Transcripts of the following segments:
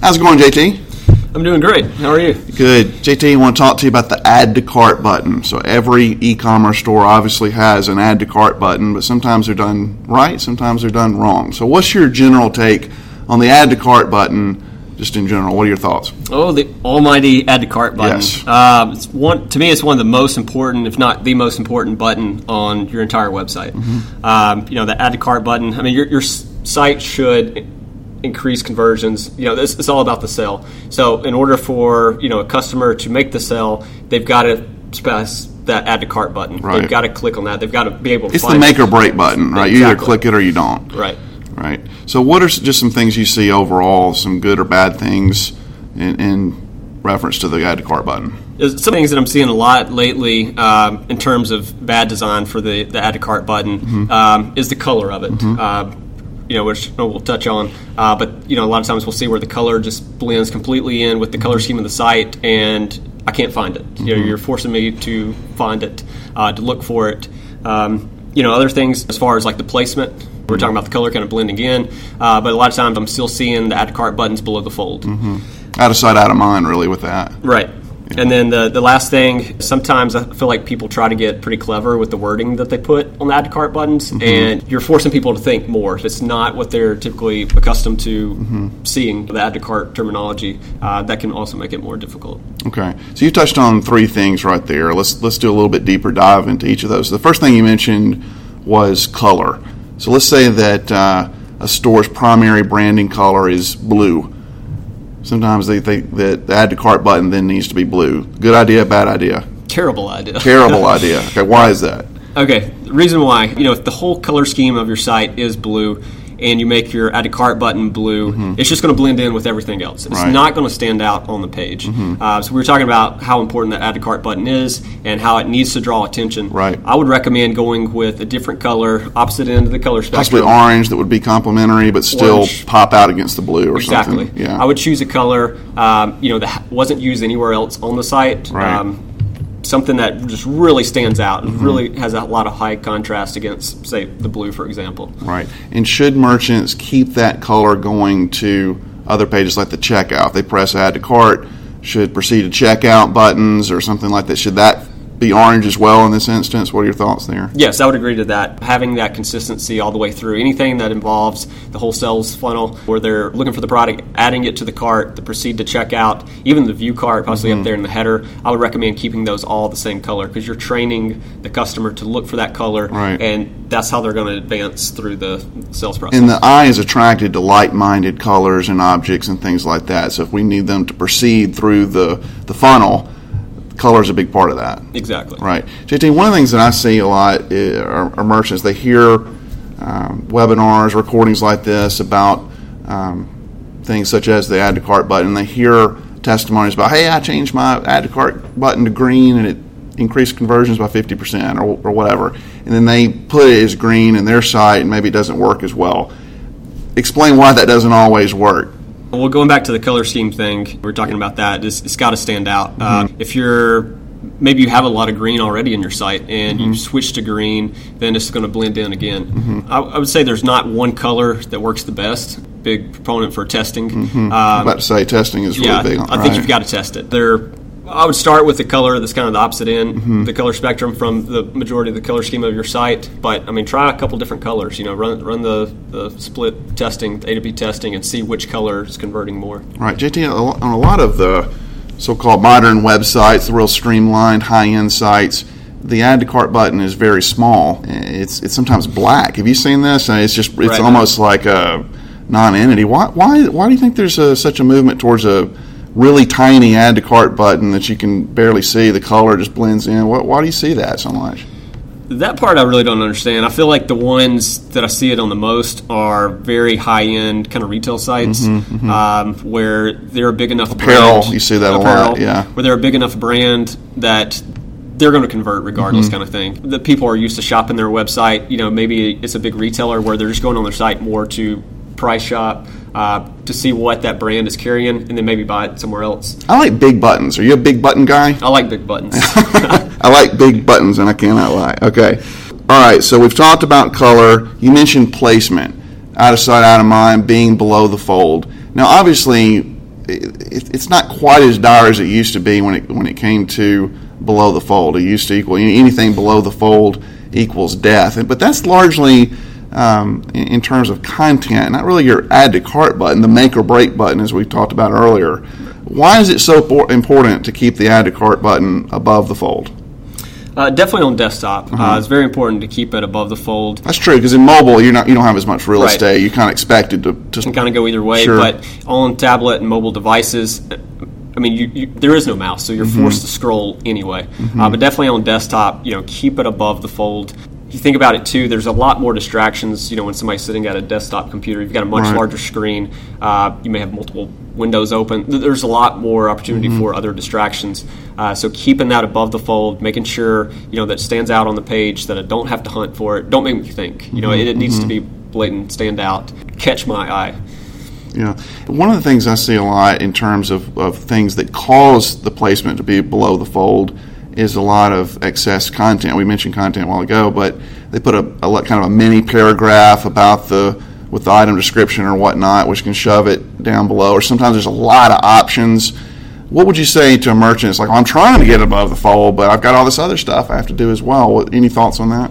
How's it going, JT? I'm doing great. How are you? Good. JT, I want to talk to you about the add to cart button. So every e-commerce store obviously has an add to cart button, but sometimes they're done right, sometimes they're done wrong. So what's your general take on the add to cart button? Just in general, what are your thoughts? Oh, the almighty add to cart button. Yes. Um, it's one to me. It's one of the most important, if not the most important, button on your entire website. Um, you know, the add to cart button. I mean, your, your site should increase conversions. You know, this it's all about the sale. So, in order for you know a customer to make the sale, they've got to press that add to cart button. Right. They've got to click on that. They've got to be able to. It's the make it. or break button, right? You either click it or you don't. Right. Right. So what are just some things you see overall, some good or bad things in, in reference to the add to cart button? There's some things that I'm seeing a lot lately um, in terms of bad design for the, the add to cart button um, is the color of it. Um, you know, which we'll touch on, uh, but you know, a lot of times we'll see where the color just blends completely in with the color scheme of the site, and I can't find it. You know, you're forcing me to find it, uh, to look for it. Um, you know, other things as far as like the placement. We're talking about the color kind of blending in, uh, but a lot of times I'm still seeing the add to cart buttons below the fold. Out of sight, out of mind, really, with that. Right. And then the, the last thing, sometimes I feel like people try to get pretty clever with the wording that they put on the add to cart buttons, and you're forcing people to think more. It's not what they're typically accustomed to seeing, the add to cart terminology, uh, that can also make it more difficult. Okay, so you touched on three things right there. Let's let's do a little bit deeper dive into each of those. The first thing you mentioned was color. So let's say that uh, a store's primary branding color is blue. Sometimes they think that the add to cart button then needs to be blue. Good idea, bad idea, Terrible idea. terrible idea. Okay, why is that? Okay, the reason why, you know, if the whole color scheme of your site is blue and you make your add to cart button blue, it's just going to blend in with everything else. It's Mm-hmm. Right. Mm-hmm. not going to stand out on the page. Uh, so we were talking about how important that add to cart button is and how it needs to draw attention. Right. I would recommend going with a different color, opposite end of the color spectrum. Possibly orange that would be complementary, but still Orange. pop out against the blue or something. Exactly. something. Yeah, I would choose a color, um, you know, that wasn't used anywhere else on the site. Right. Um, something that just really stands out Mm-hmm. and really has a lot of high contrast against, say, the blue, for example. Right. And should merchants keep that color going to other pages like the checkout? They press add to cart, should proceed to checkout buttons or something like that. Should that be orange as well in this instance? What are your thoughts there? Yes, I would agree to that. Having that consistency all the way through anything that involves the whole sales funnel, where they're looking for the product, adding it to the cart, the proceed to checkout, even the view cart, possibly Mm-hmm. up there in the header. I would recommend keeping those all the same color because you're training the customer to look for that color, Right. and that's how they're going to advance through the sales process. And the eye is attracted to like-minded colors and objects and things like that. So if we need them to proceed through the, the funnel, color is a big part of that. exactly. Right. JT, one of the things that I see a lot are, are merchants, they hear um, webinars, recordings like this about um, things such as the add to cart button. They hear testimonies about, hey, I changed my add to cart button to green and it increased conversions by 50% or, or whatever. And then they put it as green in their site and maybe it doesn't work as well. Explain why that doesn't always work. Well, going back to the color scheme thing, we we're talking about that. It's, it's got to stand out. Uh, if you're maybe you have a lot of green already in your site and you switch to green, then it's going to blend in again. I, I would say there's not one color that works the best. Big proponent for testing. Um, I'm about to say testing is really yeah, big on I think right? you've got to test it. There, I would start with the color that's kind of the opposite end, mm-hmm. the color spectrum from the majority of the color scheme of your site. But I mean, try a couple different colors. You know, run run the, the split testing, A to B testing, and see which color is converting more. Right, JT, on a lot of the so-called modern websites, the real streamlined, high-end sites, the add to cart button is very small. It's it's sometimes black. Have you seen this? It's just it's Right. almost like a non-entity. Why why why do you think there's a, such a movement towards a really tiny add to cart button that you can barely see? The color just blends in. Why, why do you see that so much? That part I really don't understand. I feel like the ones that I see it on the most are very high end kind of retail sites Um, where they're a big enough Mm-hmm, Apparel, brand, you see that a apparel, lot, yeah. Where they're a big enough brand that they're going to convert regardless, Mm-hmm. kind of thing. The people are used to shopping their website. You know, maybe it's a big retailer where they're just going on their site more to price shop uh, to see what that brand is carrying, and then maybe buy it somewhere else. I like big buttons. Are you a big button guy? I like big buttons. I like big buttons, and I cannot lie. Okay. All right. So we've talked about color. You mentioned placement, out of sight, out of mind, being below the fold. Now, obviously, it's not quite as dire as it used to be when it when it came to below the fold. It used to equal anything below the fold equals death, but that's largely um, in, in, terms of content, not really your add to cart button, the make or break button, as we talked about earlier. Why is it so important to keep the add to cart button above the fold? Uh, definitely on desktop. Uh, mm-hmm. Uh, it's very important to keep it above the fold. That's true because in mobile you're not you don't have as much real right. estate. You kind of expected to, to kind of go either way. Sure. But on tablet and mobile devices, I mean, you, you, there is no mouse, so you're mm-hmm. forced to scroll anyway. Mm-hmm. Uh, but definitely on desktop, you know, keep it above the fold you think about it too, there's a lot more distractions. You know, when somebody's sitting at a desktop computer, you've got a much right. larger screen. Uh, you may have multiple windows open. There's a lot more opportunity mm-hmm. for other distractions. Uh, so keeping that above the fold, making sure you know that stands out on the page, that I don't have to hunt for it. Don't make me think. You know, mm-hmm. it, it, needs mm-hmm. to be blatant, stand out, catch my eye. Yeah, one of the things I see a lot in terms of, of things that cause the placement to be below the fold is a lot of excess content. We mentioned content a while ago, but they put a, a kind of a mini paragraph about the with the item description or whatnot, which can shove it down below. Or sometimes there's a lot of options. What would you say to a merchant? It's like, well, I'm trying to get above the fold, but I've got all this other stuff I have to do as well. Any thoughts on that?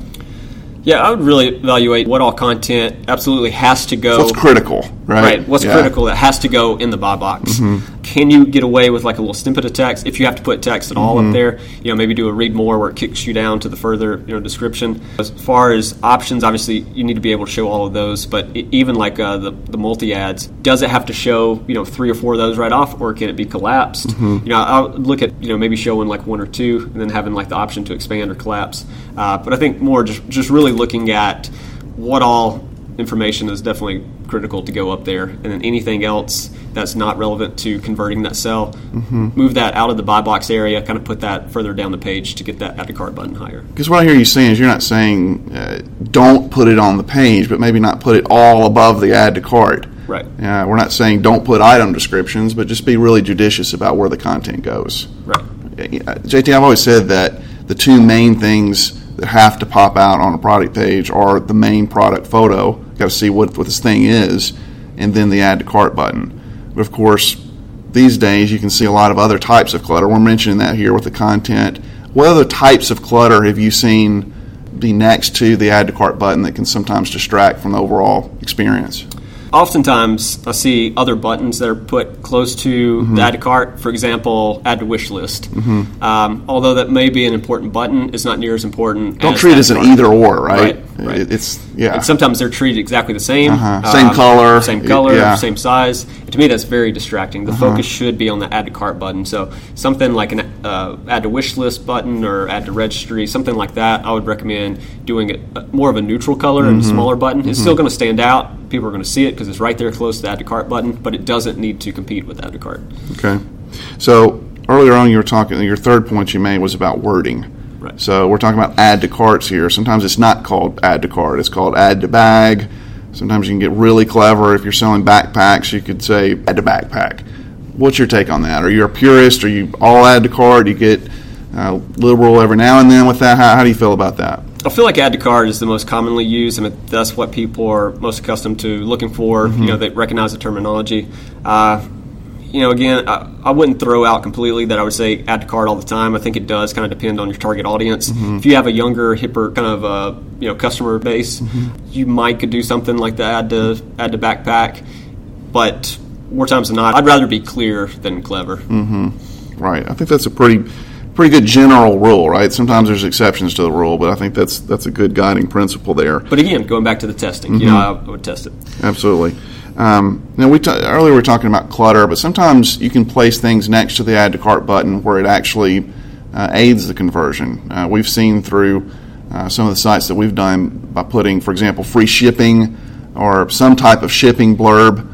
Yeah, I would really evaluate what all content absolutely has to go. What's critical, right? Right. What's yeah. critical that has to go in the buy box. Mm-hmm. Can you get away with like a little snippet of text if you have to put text at all mm-hmm. up there? You know, maybe do a read more where it kicks you down to the further you know description. As far as options, obviously you need to be able to show all of those. But even like uh, the the multi ads, does it have to show you know three or four of those right off, or can it be collapsed? Mm-hmm. You know, I'll look at you know maybe showing like one or two, and then having like the option to expand or collapse. Uh, but I think more just just really looking at what all information is definitely critical to go up there, and then anything else that's not relevant to converting that cell, mm-hmm. move that out of the buy box area, kind of put that further down the page to get that add to cart button higher. Because what I hear you saying is you're not saying uh, don't put it on the page, but maybe not put it all above the add to cart. Right. Yeah, we're not saying don't put item descriptions, but just be really judicious about where the content goes. Right. JT, I've always said that the two main things that have to pop out on a product page are the main product photo. Got to see what, what this thing is, and then the add to cart button. But of course, these days you can see a lot of other types of clutter. We're mentioning that here with the content. What other types of clutter have you seen be next to the add to cart button that can sometimes distract from the overall experience? Oftentimes, I see other buttons that are put close to mm-hmm. the add to cart. For example, add to wish list. Mm-hmm. Um, although that may be an important button, it's not near as important. Don't treat it as an either or, right? Right. right. It's yeah. And sometimes they're treated exactly the same. Uh-huh. Same um, color. Same color. Yeah. Same size. And to me, that's very distracting. The uh-huh. focus should be on the add to cart button. So something like an uh, add to wish list button or add to registry, something like that. I would recommend doing it uh, more of a neutral color mm-hmm. and a smaller button. It's mm-hmm. still going to stand out people are going to see it because it's right there close to the add to cart button, but it doesn't need to compete with add to cart. Okay. So earlier on, you were talking, your third point you made was about wording. Right. So we're talking about add to carts here. Sometimes it's not called add to cart, it's called add to bag. Sometimes you can get really clever. If you're selling backpacks, you could say add to backpack. What's your take on that? Are you a purist? Are you all add to cart? Do you get uh, liberal every now and then with that? How, how do you feel about that? I feel like add to cart is the most commonly used, I and mean, that's what people are most accustomed to looking for. Mm-hmm. You know, they recognize the terminology. Uh, you know, again, I, I, wouldn't throw out completely that I would say add to cart all the time. I think it does kind of depend on your target audience. Mm-hmm. If you have a younger, hipper kind of uh, you know customer base, mm-hmm. you might could do something like the add to add to backpack. But more times than not, I'd rather be clear than clever. Mm-hmm. Right. I think that's a pretty pretty good general rule, right? Sometimes there's exceptions to the rule, but I think that's that's a good guiding principle there. But again, going back to the testing, mm-hmm. you know, I, I, would test it. Absolutely. Um, now we t- earlier we were talking about clutter, but sometimes you can place things next to the add to cart button where it actually uh, aids the conversion. Uh, we've seen through uh, some of the sites that we've done by putting, for example, free shipping or some type of shipping blurb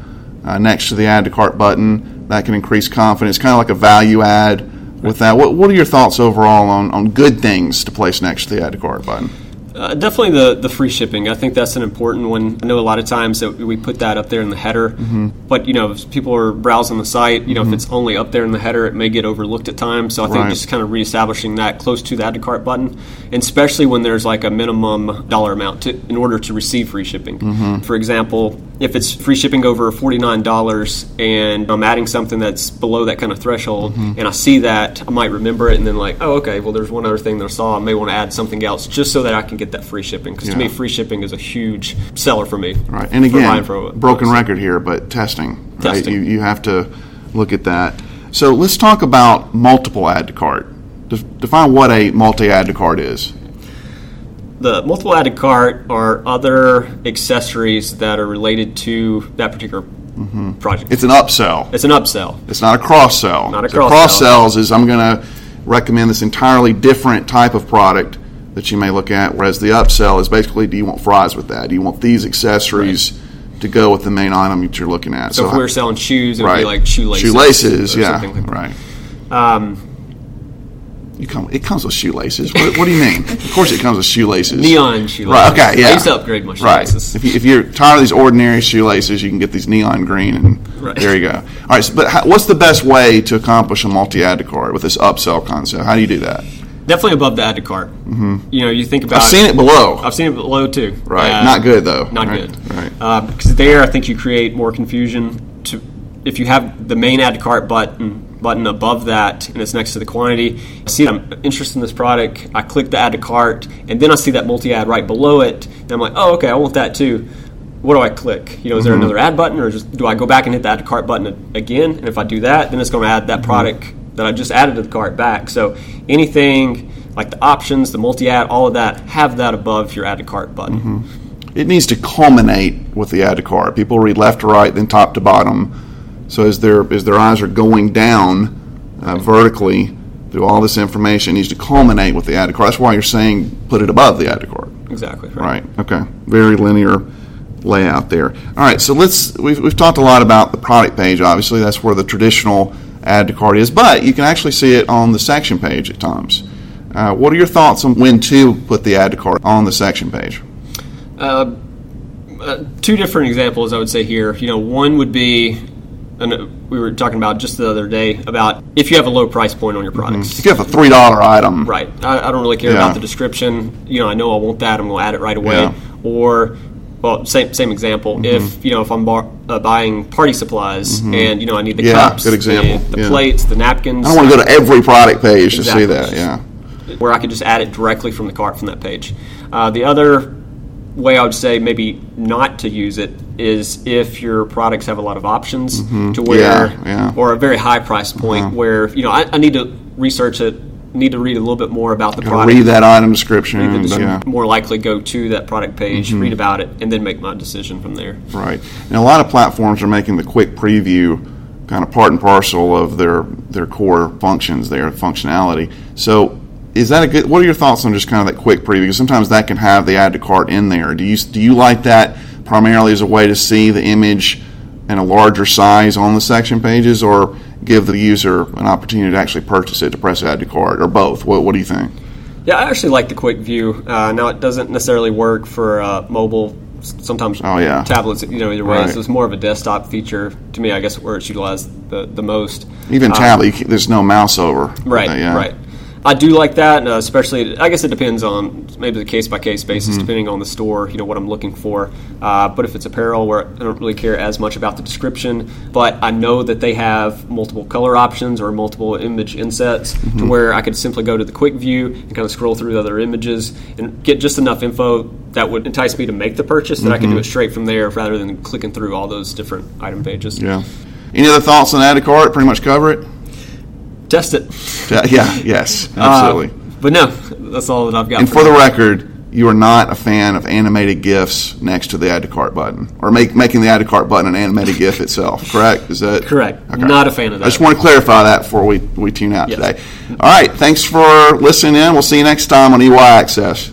uh, next to the add to cart button. That can increase confidence, kind of like a value add with that. What, what are your thoughts overall on, on good things to place next to the add to cart button? Uh, definitely the, the free shipping. I think that's an important one. I know a lot of times that we put that up there in the header, mm-hmm. but you know, if people are browsing the site, you know, mm-hmm. if it's only up there in the header, it may get overlooked at times. So I think right. just kind of reestablishing that close to the add to cart button, and especially when there's like a minimum dollar amount to, in order to receive free shipping. Mm-hmm. For example, if it's free shipping over $49 and I'm adding something that's below that kind of threshold Mm-hmm. and I see that, I might remember it and then like, oh, okay, well, there's one other thing that I saw. I may want to add something else just so that I can get that free shipping. Because to me, free shipping is a huge seller for me. Right. And again, broken record here, but testing. Right? Testing. You, you have to look at that. So let's talk about multiple add to cart. Def- Define what a multi add to cart is. The multiple added cart are other accessories that are related to that particular project. Mm-hmm. It's an upsell. It's an upsell. It's not a cross sell. Not a So cross cross sells is I'm going to recommend this entirely different type of product that you may look at, whereas the upsell is basically do you want fries with that? Do you want these accessories to go with the main item that you're looking at? So, if we're selling shoes, it would be like shoelaces. shoelaces, or yeah, something like that. right. Um, You come. It comes with shoelaces. What, what do you mean? Of course, it comes with shoelaces. neon shoelaces. Right. Okay. Yeah. I used to upgrade my Right. shoelaces. If, you, if you're tired of these ordinary shoelaces, you can get these neon green, and Right. there you go. All right. So, but how, what's the best way to accomplish a multi-add to cart with this upsell concept? How do you do that? Definitely above the add to cart. Mm-hmm. You know, you think about. I've seen it below. I've seen it below too. Right. Uh, Not good though. Not Right. good. Right. Because there, I think you create more confusion. To if you have the main add to cart button button above that and it's next to the quantity, I see I'm interested in this product. I click the add to cart, and then I see that multi ad right below it, and I'm like, oh, okay, I want that too. What do I click? You know, is there Mm-hmm. another add button, or just do I go back and hit the add to cart button again? And if I do that, then it's going to add Mm-hmm. that product that I just added to the cart back. So anything like the options, the multi ad, all of that, have that above your add to cart button. Mm-hmm. It needs to culminate with the add to cart. People read left to right, then top to bottom. So as their as their eyes are going down uh, vertically through all this information, it needs to culminate with the add to cart. That's why you're saying put it above the add to cart. Exactly. Right. Right. Okay. Very linear layout there. All right. So let's we've, we've talked a lot about the product page. Obviously, that's where the traditional add to cart is, but you can actually see it on the section page at times. Uh, what are your thoughts on when to put the add to cart on the section page? Uh, uh, two different examples I would say here. You know, one would be, and we were talking about just the other day about if you have a low price point on your products. If you have a three dollar item, Right. I, I don't really care Yeah. about the description. You know, I know I want that. I'm going to add it right away. Yeah. Or, well, same same example. If you know, if I'm bar, uh, buying party supplies and you know I need the Mm-hmm. Yeah, cups, good example. the, Yeah. plates, the napkins. I don't want to go to every product page to see that. Yeah. where I could just add it directly from the cart from that page. Uh, the other way I would say maybe not to use it is if your products have a lot of options to where, Mm-hmm. Yeah, yeah. or a very high price point Uh-huh. where you know I, I need to research it, need to read a little bit more about the product. read that item description. Then just yeah. Mm-hmm. More likely go to that product page, read about it, and then make my decision from there. Right. And a lot of platforms are making the quick preview kind of part and parcel of their their core functions, their functionality. So is that a good what are your thoughts on just kind of that quick preview? Because sometimes that can have the add to cart in there. Do you do you like that primarily as a way to see the image in a larger size on the section pages or give the user an opportunity to actually purchase it to press add to cart or both? What what do you think? Yeah, I actually like the quick view. Uh, now it doesn't necessarily work for uh, mobile. Sometimes Oh, yeah. tablets, you know, either way. Right. So it's more of a desktop feature to me. I guess where it's utilized the, the most. Even Um, tablet, can, there's no mouse over. Right, Uh, yeah. right. I do like that, uh, especially. I guess it depends on maybe the case by case basis, Mm-hmm. depending on the store. You know what I'm looking for. Uh, but if it's apparel, where I don't really care as much about the description, but I know that they have multiple color options or multiple image insets, Mm-hmm. to where I could simply go to the quick view and kind of scroll through the other images and get just enough info that would entice me to make the purchase that I can do it straight from there rather than clicking through all those different item pages. Mm-hmm. Yeah. Any other thoughts on add to cart? Pretty much cover it. Test it. Yeah, yes, Uh, absolutely. but no, that's all that I've got. and for for the record, you are not a fan of animated GIFs next to the add to cart button, or make, making the add to cart button an animated GIF itself. Correct? Is that Correct. Not a fan of that. I just want to clarify that before we, we tune out Yes. today. All right. Thanks for listening in. We'll see you next time on EY Access.